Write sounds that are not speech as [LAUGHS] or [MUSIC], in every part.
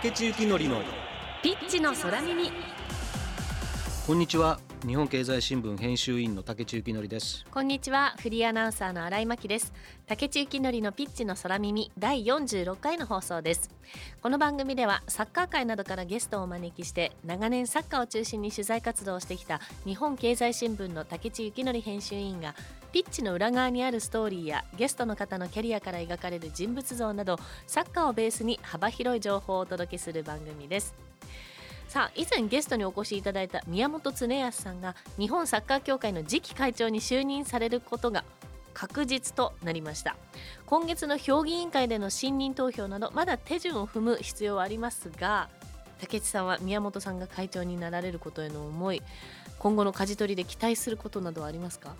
竹地幸典のピッチの空耳。こんにちは。日本経済新聞編集員の竹地幸典です。こんにちは。フリーアナウンサーの新井真希です。竹地幸典のピッチの空耳第46回の放送です。この番組ではサッカー界などからゲストをお招きして長年サッカーを中心に取材活動をしてきた日本経済新聞の竹地幸典編集員がピッチの裏側にあるストーリーやゲストの方のキャリアから描かれる人物像などサッカーをベースに幅広い情報をお届けする番組です。さあ以前ゲストにお越しいただいた宮本恒康さんが日本サッカー協会の次期会長に就任されることが確実となりました。今月の評議委員会での信任投票などまだ手順を踏む必要はありますが竹内さんは宮本さんが会長になられることへの思い今後の舵取りで期待することなどはありますか？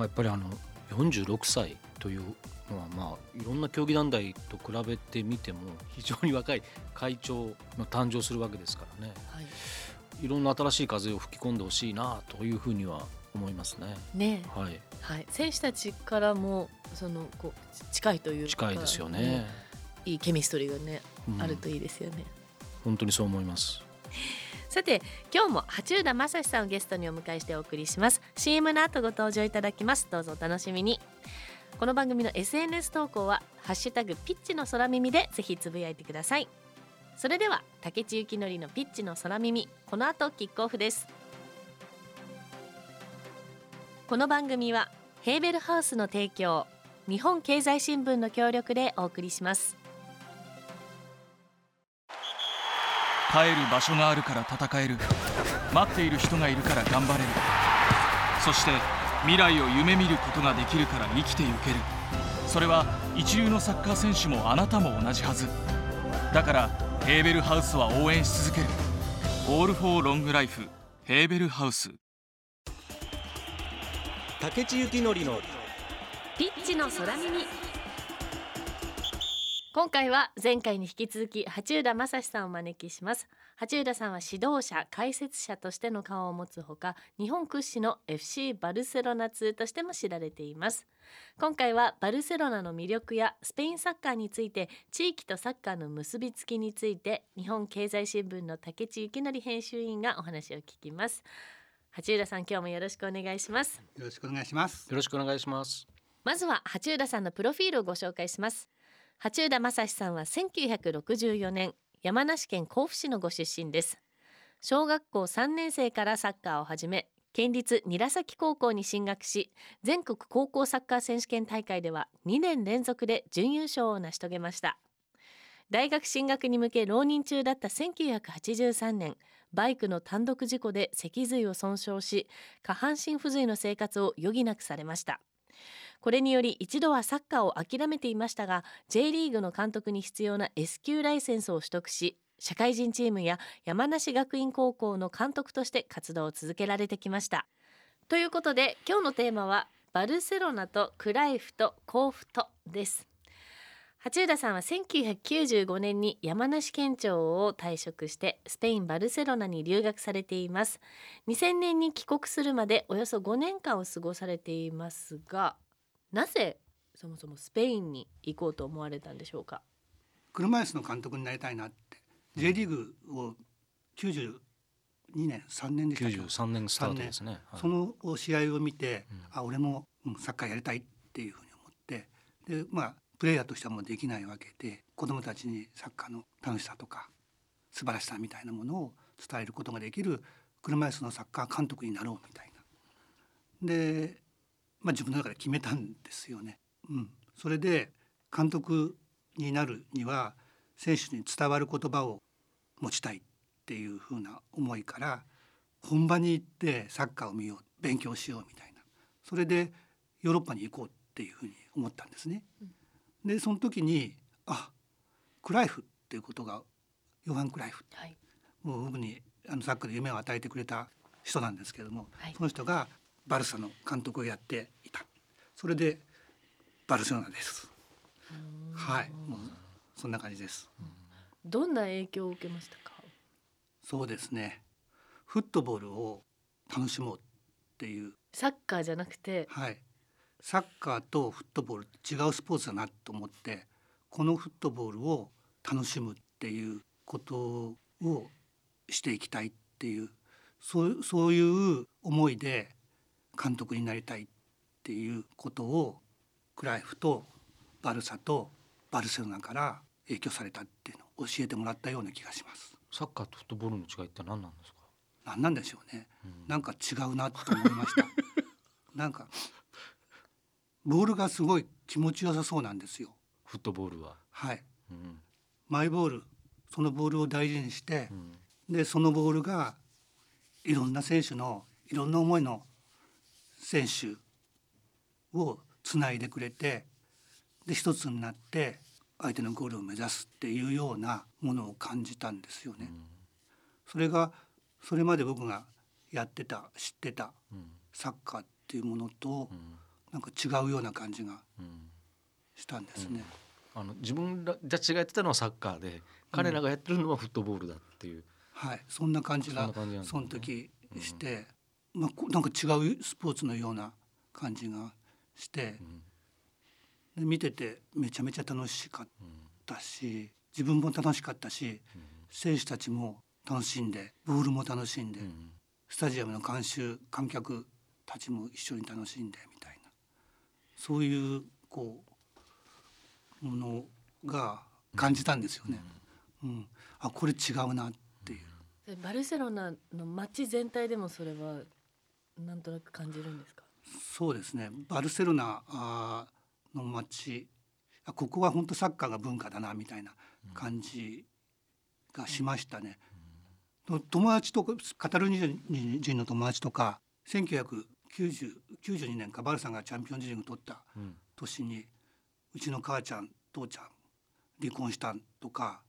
まあやっぱりあの46歳というのはまあいろんな競技団体と比べてみても非常に若い会長の誕生するわけですからね、はい、いろんな新しい風を吹き込んでほしいなというふうには思いますね。ねはい、はい、選手たちからもそのこう近いという近いですよね。いいケミストリーがね、うん、あるといいですよね。本当にそう思います。さて今日も八浦正さんをゲストにお迎えしてお送りします。CM の後ご登場いただきます。どうぞお楽しみに。この番組の SNS 投稿はハッシュタグピッチの空耳でぜひつぶやいてください。それでは竹地幸典のピッチの空耳この後キックオフです。この番組はヘーベルハウスの提供日本経済新聞の協力でお送りします。帰る場所があるから戦える。待っている人がいるから頑張れる。そして未来を夢見ることができるから生きてゆける。それは一流のサッカー選手もあなたも同じはず。だからヘーベルハウスは応援し続ける。オールフォーロングライフヘーベルハウス。竹地幸典のピッチの空耳今回は前回に引き続き八浦正史さんをお招きします。八浦さんは指導者解説者としての顔を持つほか日本屈指の FC バルセロナ通としても知られています。今回はバルセロナの魅力やスペインサッカーについて地域とサッカーの結びつきについて日本経済新聞の竹地幸則編集員がお話を聞きます。八浦さん今日もよろしくお願いします。よろしくお願いします。よろしくお願いします。まずは八浦さんのプロフィールをご紹介します八浦正史さんは1964年山梨県甲府市のご出身です。小学校3年生からサッカーを始め県立韮崎高校に進学し全国高校サッカー選手権大会では2年連続で準優勝を成し遂げました。大学進学に向け浪人中だった1983年バイクの単独事故で脊髄を損傷し下半身不随の生活を余儀なくされました。これにより一度はサッカーを諦めていましたが J リーグの監督に必要な S 級ライセンスを取得し社会人チームや山梨学院高校の監督として活動を続けられてきました。ということで今日のテーマはバルセロナとクライフと甲府とです。八浦さんは1995年に山梨県庁を退職してスペイン・バルセロナに留学されています。2000年に帰国するまでおよそ5年間を過ごされていますがなぜそもそもスペインに行こうと思われたんでしょうか？車椅子の監督になりたいなって。J リーグを92年3年でした93年スタートですね、はい、その試合を見て、うん、あ俺もサッカーやりたいっていうふうに思って。でまあプレイヤーとしてはもうできないわけで子どもたちにサッカーの楽しさとか素晴らしさみたいなものを伝えることができる車椅子のサッカー監督になろうみたいな。でまあ、自分の中で決めたんですよね。うん、それで監督になるには選手に伝わる言葉を持ちたいっていうふうな思いから本場に行ってサッカーを見よう勉強しようみたいな。それでヨーロッパに行こうっていうふうに思ったんですね。でその時にあクライフっていうことがヨハン・クライフ、はい、もう僕にあのサッカーで夢を与えてくれた人なんですけども、はい、その人がバルサの監督をやっていた。それでバルセロナです。はい。もうそんな感じです。どんな影響を受けましたか？そうですね。フットボールを楽しもうっていう。サッカーじゃなくて？はい。サッカーとフットボール違うスポーツだなと思ってこのフットボールを楽しむっていうことをしていきたいっていうそうそういう思いで監督になりたいっていうことをクライフとバルサとバルセロナから影響されたっていうのを教えてもらったような気がします。サッカーとフットボールの違いって何なんですか？何なんでしょうね。うん、なんか違うなと思いました。[LAUGHS] なんかボールがすごい気持ちよさそうなんですよ。フットボールは？はい。うん、マイボールそのボールを大事にして、うん、でそのボールがいろんな選手のいろんな思いの選手をつないでくれてで一つになって相手のゴールを目指すっていうようなものを感じたんですよね。うん、それがそれまで僕がやってた知ってたサッカーっていうものと、うん、なんか違うような感じがしたんですね。あの自分らたちがやってたのはサッカーで彼らがやってるのはフットボールだっていう、はい。そんな感じがその時して、まあ、なんか違うスポーツのような感じがして、で見ててめちゃめちゃ楽しかったし自分も楽しかったし、選手たちも楽しんでボールも楽しんで、スタジアムの観衆観客たちも一緒に楽しんでみたいな。そういうこうものが感じたんですよね。うん、あこれ違うなっていう。バルセロナの街全体でもそれはなんとなく感じるんですか？そうですね。バルセロナの街、ここは本当サッカーが文化だなみたいな感じがしましたね。うん、友達とカタルニ人の友達とか、1992年かバルサがチャンピオンズリーグ取った年に、うちの母ちゃん父ちゃん離婚したとか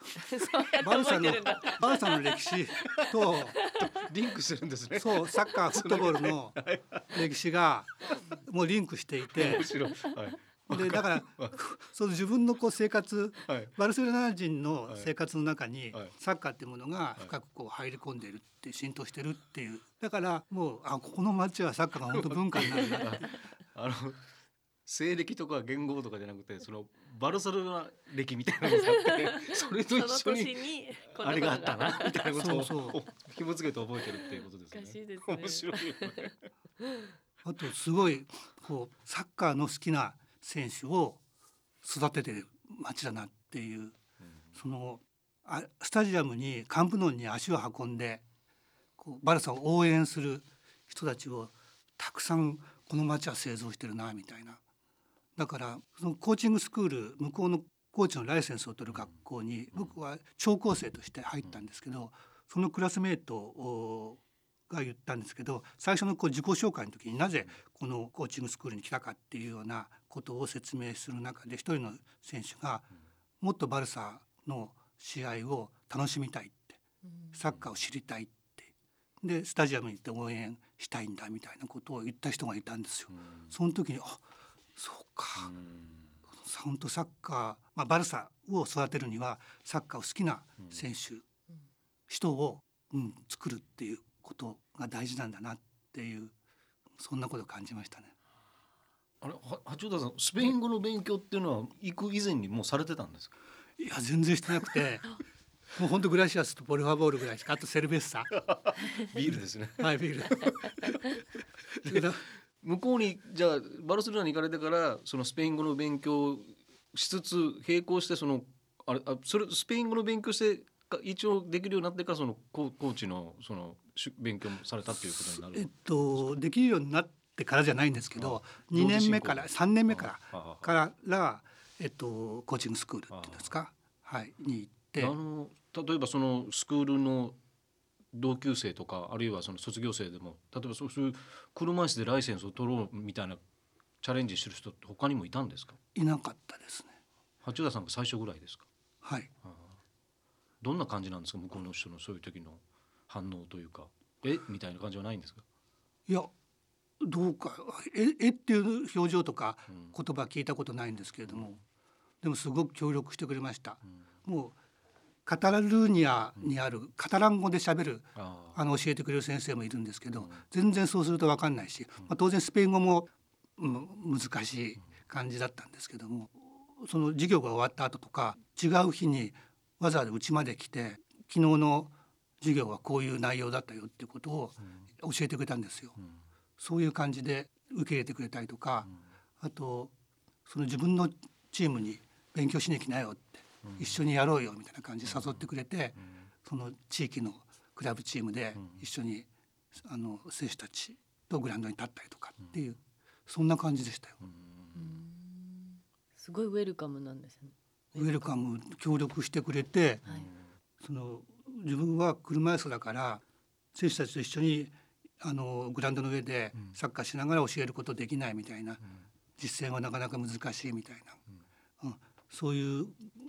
[LAUGHS] バルサのバルサの歴史と [LAUGHS] リンクするんですね。そうサッカー [LAUGHS] フットボールの歴史がもうリンクしていて。でだからそう自分のこう生活、はい、バルセロナ人の生活の中にサッカーっていうものが深くこう入り込んでいるって浸透してるっていう。だからもうあここの街はサッカーが本当文化になるなって。あの西暦とか言語とかじゃなくてそのバルセロナ歴みたいなのがあって [LAUGHS] それと一緒にあれがあったなみたいなことを紐付けて覚えてるっていうことですね。すね。面白い。あとすごいこうサッカーの好きな選手を育ててる街だなっていう、うん、そのあスタジアムにカンプノンに足を運んでこうバルサを応援する人たちをたくさんこの街は製造してるなみたいなだからそのコーチングスクール向こうのコーチのライセンスを取る学校に僕は聴講生として入ったんですけどそのクラスメートが言ったんですけど最初のこう自己紹介の時になぜこのコーチングスクールに来たかっていうようなことを説明する中で一人の選手がもっとバルサの試合を楽しみたいってサッカーを知りたいってでスタジアムに行って応援したいんだみたいなことを言った人がいたんですよ。その時にあそうか、本当サッカー、まあ、バルサを育てるにはサッカーを好きな選手、人を、うん、作るっていうことが大事なんだなっていうそんなことを感じましたね。あれ八王田さんスペイン語の勉強っていうのは行く以前にもうされてたんですか？いや全然してなくて [LAUGHS] もう本当グラシアスとポルファボールぐらいしかあとセルベッサ。[LAUGHS] ビールですね。はいビール [LAUGHS] 向こうにじゃあバルセロナに行かれてからそのスペイン語の勉強しつつ並行してそのあれあそれスペイン語の勉強して一応できるようになってからそのココーチのその勉強もされたっていうことになるえっとできるようになってからじゃないんですけど2年目から3年目からからえっとコーチングスクールっていうんですか？はいに行って。あの例えばそのスクールの同級生とかあるいはその卒業生でも例えばそういう車椅子でライセンスを取ろうみたいなチャレンジしてる人って他にもいたんですか？いなかったですね。八田さんが最初ぐらいですか？はい。どんな感じなんですか？向こうの人のそういう時の反応というか。え？みたいな感じはないんですか？いやどうかええっていう表情とか言葉聞いたことないんですけれども、うん、でもすごく協力してくれました、うん、もうカタルーニャにあるカタラン語で喋るあの教えてくれる先生もいるんですけど全然そうすると分かんないし、まあ、当然スペイン語も、うん、難しい感じだったんですけどもその授業が終わった後とか違う日にわざわざうちまで来て昨日の授業はこういう内容だったよっていうことを教えてくれたんですよ。そういう感じで受け入れてくれたりとか、あとその自分のチームに勉強しに来なよって、一緒にやろうよみたいな感じで誘ってくれて、その地域のクラブチームで一緒に、あの選手たちとグラウンドに立ったりとかっていう、そんな感じでしたよ。すごいウェルカムなんですね。ウェルカム協力してくれて、はい、その自分は車椅子だから選手たちと一緒にあのグラウンドの上でサッカーしながら教えることできないみたいな、実践はなかなか難しいみたいな、うん、そういう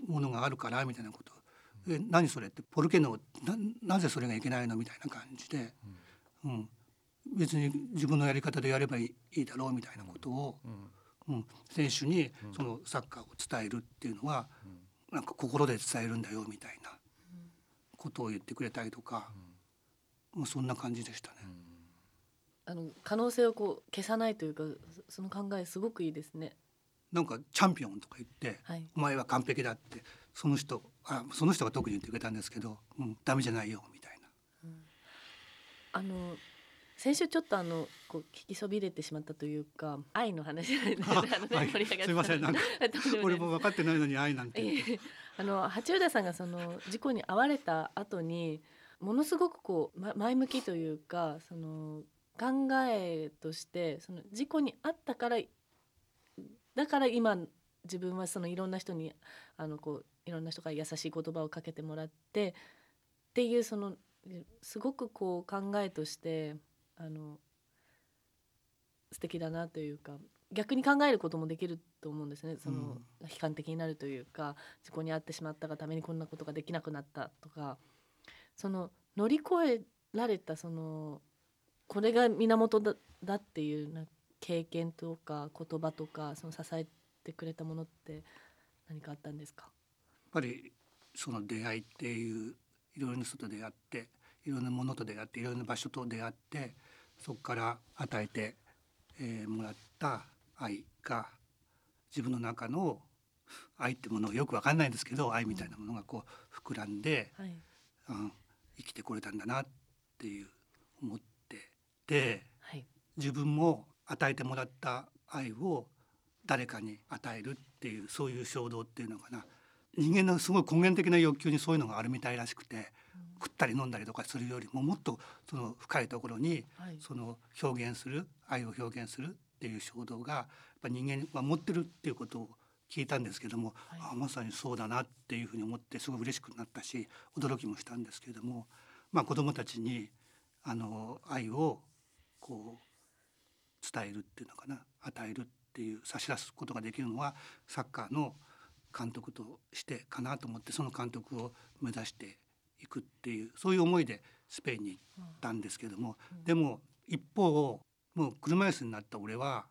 ものがあるからみたいなこと「え何それ?」って「ポルケノななぜそれがいけないの?」みたいな感じで、うん、別に自分のやり方でやればいいだろうみたいなことを、うん、選手にそのサッカーを伝えるっていうのは、なんか心で伝えるんだよみたいなことを言ってくれたりとか、もうそんな感じでしたね。あの可能性をこう消さないというかその考えすごくいいですね。なんかチャンピオンとか言って、はい、お前は完璧だってその人あその人が特に言ってくれたんですけど、うん、ダメじゃないよみたいな。うん、あの先週ちょっとあのこう聞きそびれてしまったというか愛の話で、ね、はい、ませんなんか [LAUGHS] 俺も分かってないのに愛なんて。あの八浦さんがその事故に遭われた後にものすごくこう、ま、前向きというかその考えとしてその事故に遭ったからだから今自分はそのいろんな人にあのこういろんな人が優しい言葉をかけてもらってっていうそのすごくこう考えとしてあの素敵だなというか逆に考えることもできると思うんですね。その、悲観的になるというか事故に遭ってしまったがためにこんなことができなくなったとか。その乗り越えられたそのこれが源だだっていうな経験とか言葉とかその支えてくれたものって何かあったんですか？やっぱりその出会いっていういろいろな人と出会っていろんなものと出会っていろんな場所と出会ってそこから与えて、えー、もらった愛が自分の中の愛ってものをよく分かんないんですけど愛みたいなものがこう膨らんで、はい、うん、生きてこれたんだなっていう思ってて、はい、自分も与えてもらった愛を誰かに与えるっていうそういう衝動っていうのかな。人間のすごい根源的な欲求にそういうのがあるみたいらしくて、食ったり飲んだりとかするよりももっとその深いところにその表現する愛を表現するっていう衝動がやっぱ人間は持ってるっていうことを聞いたんですけども、はい、あまさにそうだなっていうふうに思ってすごい嬉しくなったし驚きもしたんですけれども、まあ、子どもたちにあの愛をこう伝えるっていうのかな与えるっていう差し出すことができるのはサッカーの監督としてかなと思ってその監督を目指していくっていうそういう思いでスペインに行ったんですけども、でも一方もう車椅子になった俺は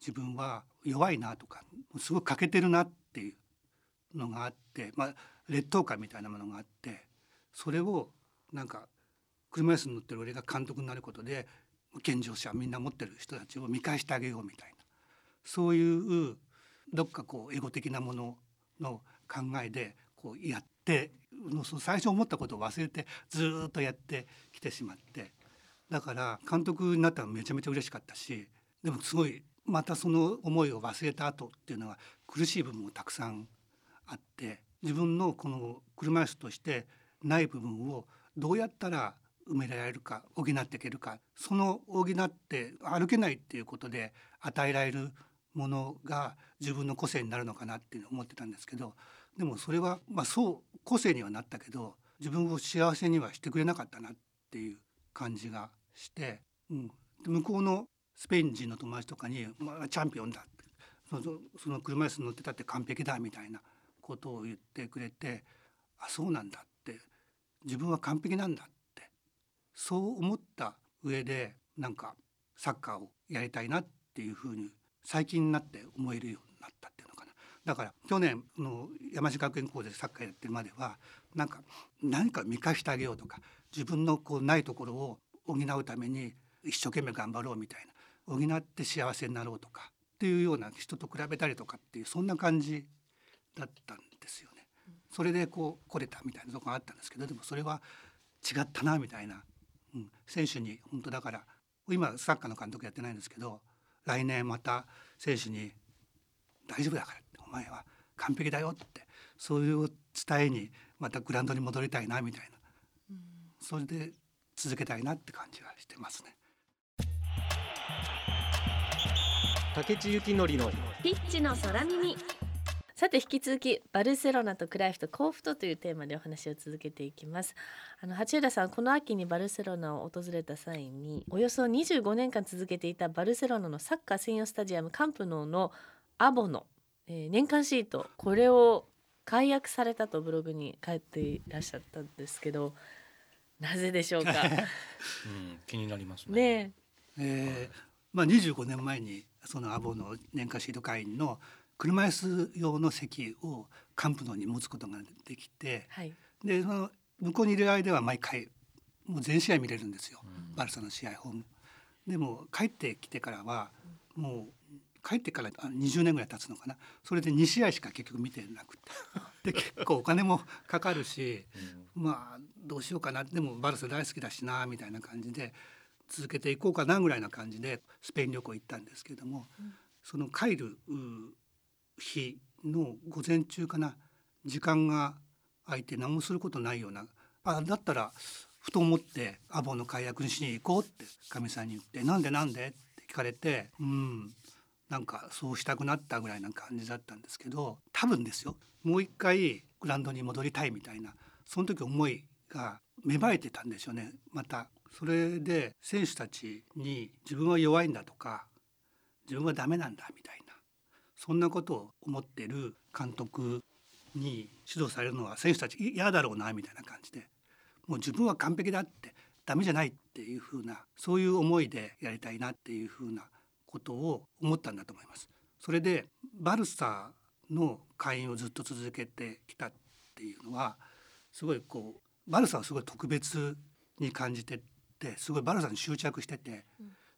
自分は弱いなとかすごい欠けてるなっていうのがあって、まあ、劣等感みたいなものがあってそれをなんか車椅子に乗ってる俺が監督になることで健常者みんな持ってる人たちを見返してあげようみたいな。そういうどっかこうエゴ的なものの考えでこうやってその最初思ったことを忘れてずっとやってきてしまって。だから監督になったらめちゃめちゃ嬉しかったしでもすごいまたその思いを忘れた後っていうのは苦しい部分もたくさんあって自分のこの車椅子としてない部分をどうやったら埋められるか補っていけるかその補って歩けないっていうことで与えられるものが自分の個性になるのかなって思ってたんですけどでもそれはまあそう個性にはなったけど自分を幸せにはしてくれなかったなっていう感じがして、うん、向こうのスペイン人の友達とかに「まあ、チャンピオンだ」ってそのその車椅子に乗ってたって完璧だみたいなことを言ってくれて「あそうなんだ」って自分は完璧なんだってそう思った上でなんかサッカーをやりたいなっていうふうに最近になって思えるようになったっていうのかなだから去年の山梨学園校でサッカーやってるまではなんか何か見返してあげようとか自分のこうないところを補うために一生懸命頑張ろうみたいな補って幸せになろうとかっていうような人と比べたりとかっていうそんな感じだったんですよね。それでこう来れたみたいなとこがあったんですけどでもそれは違ったなみたいな、うん、選手に本当だから今サッカーの監督やってないんですけど来年また選手に「大丈夫だから」って「お前は完璧だよ」ってそういう伝えにまたグラウンドに戻りたいなみたいな、うん、それで続けたいなって感じはしてますね。竹地幸典のピッチの空耳さて引き続きバルセロナとクライフと甲府とというテーマでお話を続けていきます。あの八浦さんこの秋にバルセロナを訪れた際におよそ25年間続けていたバルセロナのサッカー専用スタジアムカンプノーのアボの、えー、年間シートこれを解約されたとブログに書いていらっしゃったんですけどなぜでしょうか、[LAUGHS] うん、気になりますね。ねえ。ー、まあ25年前にそのアボの年間シート会員の車椅子用の席をカンプノに持つことができて、はい、でその向こうにいる間は毎回もう全試合見れるんですよ、うん、バルサの試合ホーム。でも帰ってきてからはもう帰ってから20年ぐらい経つのかな。それで2試合しか結局見てなくて。[LAUGHS] で結構お金もかかるし、うん、まあどうしようかな。でもバルサ大好きだしなみたいな感じで続けていこうかなぐらいな感じでスペイン旅行行ったんですけれども、うん、その帰る日の午前中かな時間が空いて何もすることないようなあだったらふと思ってアボの解約にしに行こうってかみさんに言って「なんでなんで?」って聞かれてうんなんかそうしたくなったぐらいな感じだったんですけど多分ですよ。もう一回グランドに戻りたいみたいなその時思いが芽生えてたんでしょうね。またそれで選手たちに自分は弱いんだとか自分はダメなんだみたいな。そんなことを思ってる監督に指導されるのは選手たち嫌だろうなみたいな感じでもう自分は完璧だってダメじゃないっていうふうなそういう思いでやりたいなっていうふうなことを思ったんだと思います。それでバルサの会員をずっと続けてきたっていうのはすごいこうバルサはすごい特別に感じてってすごいバルサに執着してて、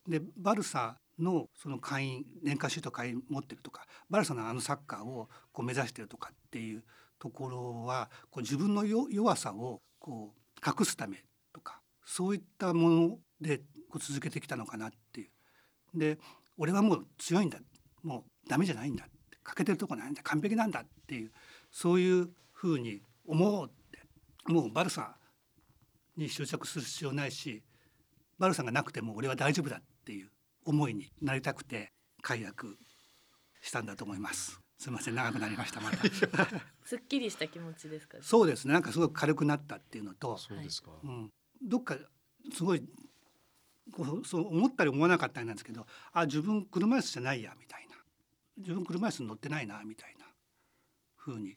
でバルサのその会員年間シュート会員持ってるとかバルサのあのサッカーをこう目指してるとかっていうところはこう自分の弱さをこう隠すためとかそういったものでこう続けてきたのかなっていう。で俺はもう強いんだ。もうダメじゃないんだ欠けてるとこないんだ。完璧なんだっていうそういうふうに思おうって。もうバルサに執着する必要ないしバルサがなくても俺は大丈夫だっていう。思いになりたくて解約したんだと思います。すみません長くなりましたまた。[LAUGHS] すっきりした気持ちですか、そうですねなんかすごく軽くなったっていうのと、そうですか。うん、どっかすごいこうそう思ったり思わなかったりなんですけど、あ自分車椅子じゃないやみたいな、自分車椅子に乗ってないなみたいな風に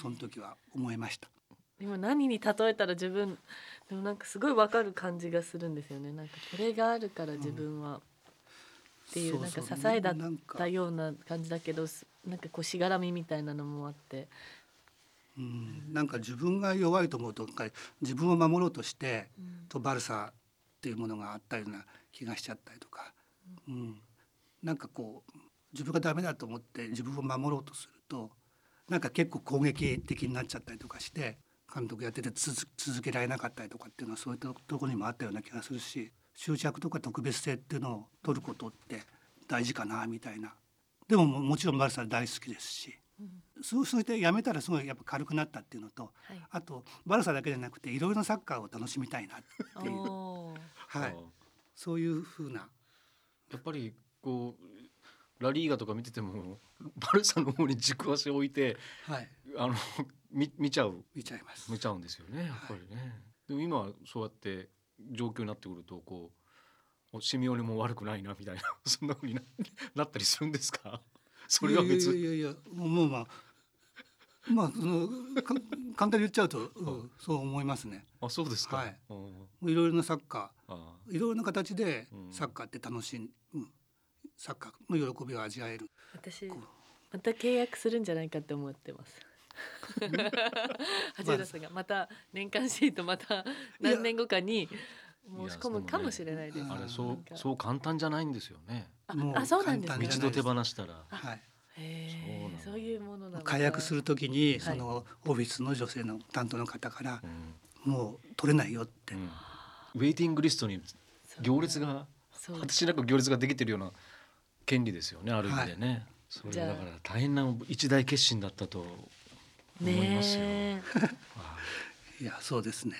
その時は思いました。今何に例えたら自分でもなんかすごいわかる感じがするんですよね。なんかこれがあるから自分は、っていうなんか支えだったような感じだけどなんかこうしがらみみたいなのもあって。うん、なんか自分が弱いと思うと自分を守ろうとして、うん、とバルサっていうものがあったような気がしちゃったりとか、うん、なんかこう自分がダメだと思って自分を守ろうとするとなんか結構攻撃的になっちゃったりとかして監督やってて続けられなかったりとかっていうのはそういったところにもあったような気がするし執着とか特別性っていうのを取ることって大事かなみたいな。でももちろんバルサ大好きですし、うん、そうそうってやめたらすごいやっぱ軽くなったっていうのと、はい、あとバルサだけじゃなくていろいろなサッカーを楽しみたいなっていう、はい、そういうふうな。やっぱりこうラリーガとか見ててもバルサの方に軸足を置いて、はい、あの見見ちゃう。見ちゃいます。見ちゃうんですよねやっぱりね、はい、でも今そうやって状況になってくるとこうシミオリも悪くないなみたいな [LAUGHS] そんなふうにななったりするんですか？[LAUGHS] それは別いやいやいやもうまあまあその簡単に言っちゃうと、うん、そう思いますね。あそうですか。はい。いろいろなサッカー、いろいろな形でサッカーって楽しむ、サッカーの喜びを味わえる。私また契約するんじゃないかって思ってます。[LAUGHS] 八浦さんがまた年間シートまた何年後かに申し込むかもしれないです。あれそうそう簡単じゃないんですよね。あそうなんです一度手放したら。はい。へえそういうものなのか。解約する時にはい。そのオフィスの女性の担当の方からうん。もう取れないよって、うん。ウェイティングリストに行列がそう。果てしなく行列ができてるような権利ですよねある意味でね、それだから大変な一大決心だったと思いますよ、ね [LAUGHS] いやそうですね、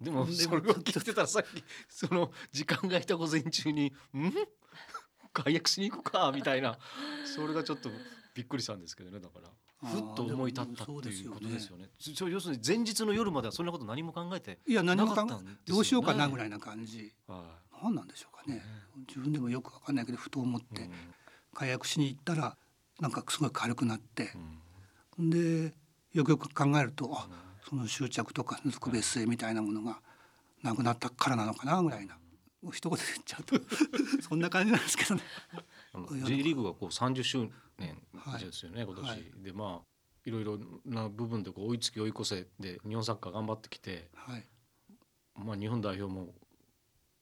でもそれを聞いてたらさっきその時間がいた午前中に「ん？解約しに行くか」みたいな。それがちょっとびっくりしたんですけどねだから。ふっと思い立ったっていうことですよね。ちょ要するに前日の夜まではそんなこと何も考えていや何もどうしようかなぐらいな感じ。は何なんでしょうかね。自分でもよくわかんないけどふと思っいて解約しに行ったらなんかすごい軽くなってう、んでよくよく考えるとあその執着とか特別性みたいなものがなくなったからなのかなぐらいな一言で言っちゃうと [LAUGHS] そんな感じなんですけどね。[LAUGHS] J リーグがこう30周年はいですよね、今年、はいでまあいろいろな部分でこう追いつき追い越せで日本サッカー頑張ってきて、はい。まあ、日本代表も、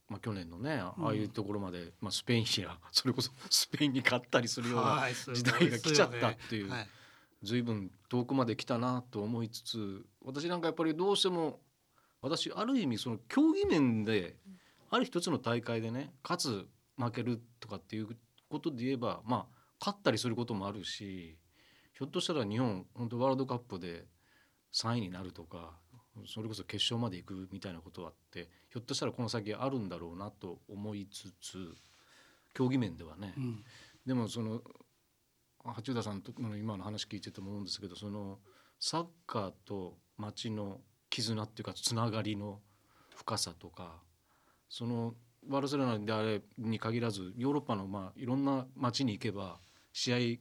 まあ、去年のねああいうところまで、まあ、スペインやそれこそスペインに勝ったりするような時代が来ちゃったっていう。はい随分遠くまで来たなと思いつつ私なんかやっぱりどうしても私ある意味その競技面である一つの大会でね勝つ負けるとかっていうことで言えばまあ勝ったりすることもあるしひょっとしたら日本本当ワールドカップで3位になるとかそれこそ決勝まで行くみたいなことはあってひょっとしたらこの先あるんだろうなと思いつつ競技面ではね、うん。でもその八田さんとの今の話聞いてても思うんですけどそのサッカーと町の絆っていうかつながりの深さとかそのバルセロナであれに限らずヨーロッパのまあいろんな町に行けば試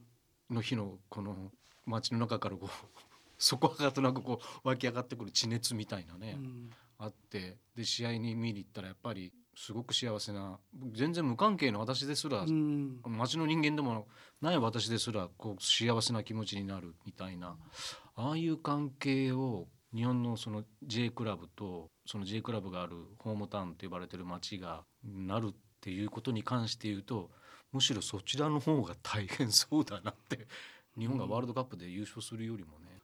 合の日のこの街の中からこう [LAUGHS] 底上がとなくこう湧き上がってくる地熱みたいなね、うん。あってで試合に見に行ったらやっぱりすごく幸せな全然無関係の私ですら、うん。町の人間でもない私ですらこう幸せな気持ちになるみたいなああいう関係を日本のその J クラブとその J クラブがあるホームタウンと呼ばれてる町がなるっていうことに関して言うとむしろそちらの方が大変そうだなって日本がワールドカップで優勝するよりもね、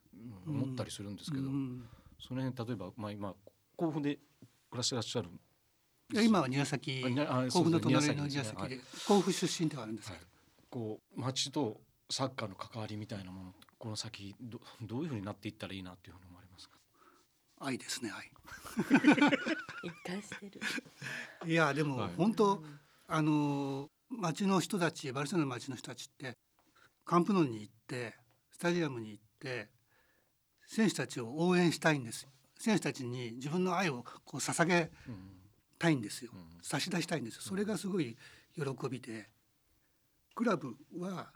うん。思ったりするんですけど、うん。その辺例えば、まあ、今甲府で暮らしてらっしゃる今は宮崎甲府の隣の宮そうですね。崎で甲府出身ではあるんですけど、こう町とサッカーの関わりみたいなものこの先どどういうふうになっていったらいいなっていうふうに思われますか？愛ですね愛。[LAUGHS] 一貫してる。[LAUGHS] いやでもはい。本当、あの町の人たちバルセロナの町の人たちってカンプノンに行ってスタジアムに行って選手たちを応援したいんです。選手たちに自分の愛をこう捧げうんたいんですよ。うん差し出したいんですよ。それがすごい喜びで。クラブは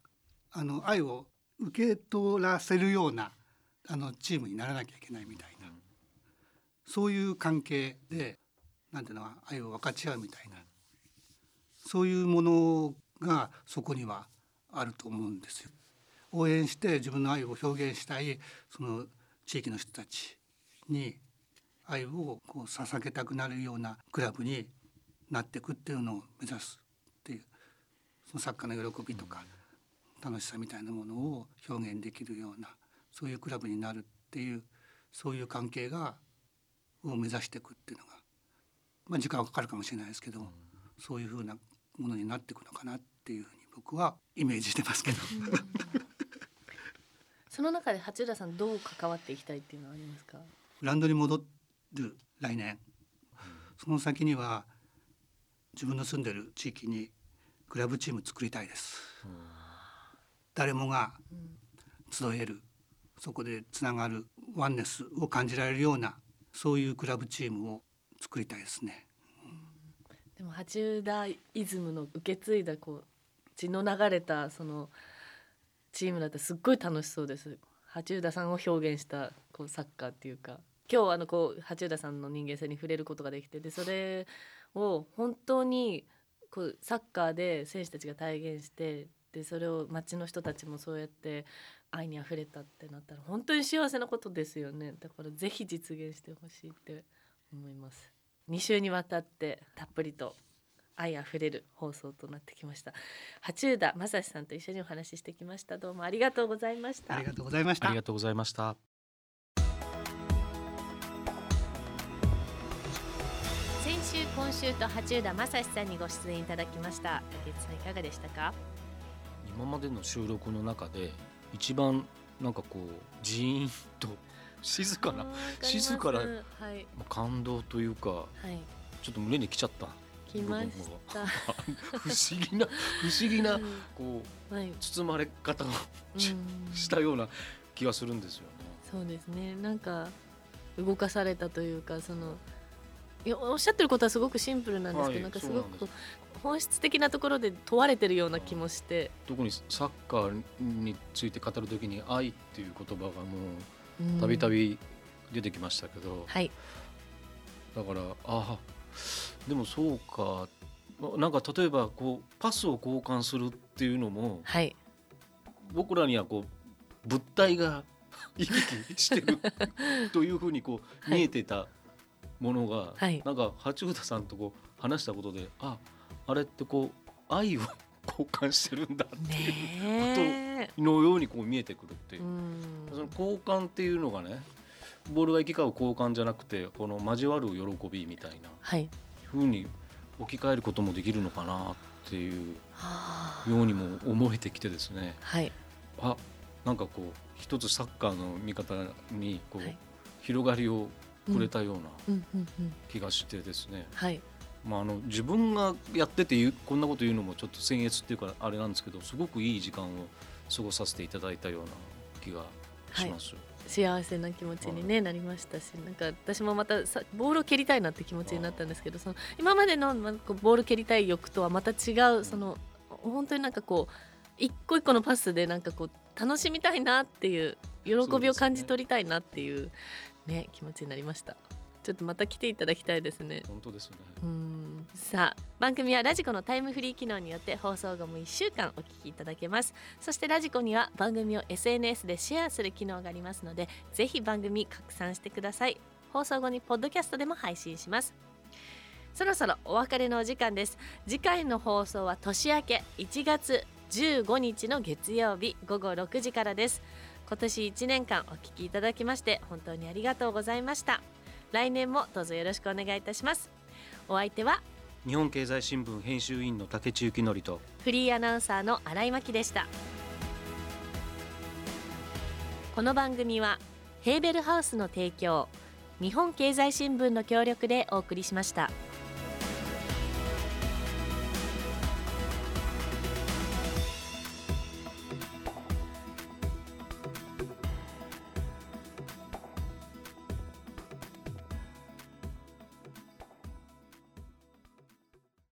あの愛を受け取らせるようなあのチームにならなきゃいけないみたいな。そういう関係でなんていうのは愛を分かち合うみたいな。そういうものがそこにはあると思うんですよ。応援して自分の愛を表現したいその地域の人たちに愛をこう捧げたくなるようなクラブになっていくっていうのを目指すっていうそのサッカーの喜びとか楽しさみたいなものを表現できるようなそういうクラブになるっていうそういう関係がを目指していくっていうのが、まあ、時間はかかるかもしれないですけど、そういうふうなものになっていくのかなっていうふうに僕は [LAUGHS] イメージしてますけど。[LAUGHS] [LAUGHS] その中で八浦さんどう関わっていきたいっていうのはありますか？グラウンドに戻る来年。その先には自分の住んでる地域にクラブチーム作りたいです。誰もが集えるそこでつながるワンネスを感じられるようなそういうクラブチームを作りたいですね。でも八浦イズムの受け継いだこう血の流れたそのチームだってすっごい楽しそうです。八浦さんを表現したこうサッカーっていうか。今日あのこう八浦さんの人間性に触れることができてでそれを本当にこうサッカーで選手たちが体現してでそれを街の人たちもそうやって愛にあふれたってなったら本当に幸せなことですよね。だからぜひ実現してほしいって思います。2週にわたってたっぷりと愛あふれる放送となってきました。八浦正史さんと一緒にお話ししてきました。どうもありがとうございました。ありがとうございました。ありがとうございました今週と八浦正史さんにご出演いただきました。竹内さんいかがでしたか？今までの収録の中で一番なんかこうジーンと [LAUGHS] 静かな静かなはい。まあ感動というかはい。ちょっと胸に来ちゃった。来ました。[LAUGHS] 不思議な不思議なうん。こうはい。包まれ方をしたような気がするんですよね。そうですね。なんか動かされたというかそのおっしゃってることはすごくシンプルなんですけど、はいなんかすごく本質的なところで問われてるような気もして。特にサッカーについて語るときに愛っていう言葉がもうたびたび出てきましたけど、はい。だからああでもそうか。なんか例えばこうパスを交換するっていうのもはい。僕らにはこう物体が行き来してる [LAUGHS] というふうにこうはい。見えてたものが、はい。なんか八浦さんとこう話したことでああれってこう愛を交換してるんだっていうねえ。のようにこう見えてくるっていう。う、ん。その交換っていうのがねボールが行き交う交換じゃなくてこの交わる喜びみたいなはい。ふうに置き換えることもできるのかなっていうはあ。ようにも思えてきてですね。はい。あなんかこう一つサッカーの見方にこう、はい。広がりをくれたような気がしてですね、はい。まあ、あの自分がやっててこんなこと言うのもちょっと僭越っていうかあれなんですけどすごくいい時間を過ごさせていただいたような気がします。幸せな気持ちに、ねなりましたしなんか私もまたさボールを蹴りたいなって気持ちになったんですけどその今までの、まあ、こうボール蹴りたい欲とはまた違うその本当になんかこう一個一個のパスでなんかこう楽しみたいなっていう喜びを感じ取りたいなっていうね気持ちになりました。ちょっとまた来ていただきたいですね。本当ですね。うん。さあ番組はラジコのタイムフリー機能によって放送後も1週間お聞きいただけます。そしてラジコには番組を SNS でシェアする機能がありますのでぜひ番組拡散してください。放送後にポッドキャストでも配信します。そろそろお別れのお時間です。次回の放送は年明け1月15日の月曜日午後6時からです今年1年間お聞きいただきまして本当にありがとうございました。来年もどうぞよろしくお願いいたします。お相手は日本経済新聞編集員の竹内幸則とフリーアナウンサーの新井真希でした。この番組はヘーベルハウスの提供日本経済新聞の協力でお送りしました。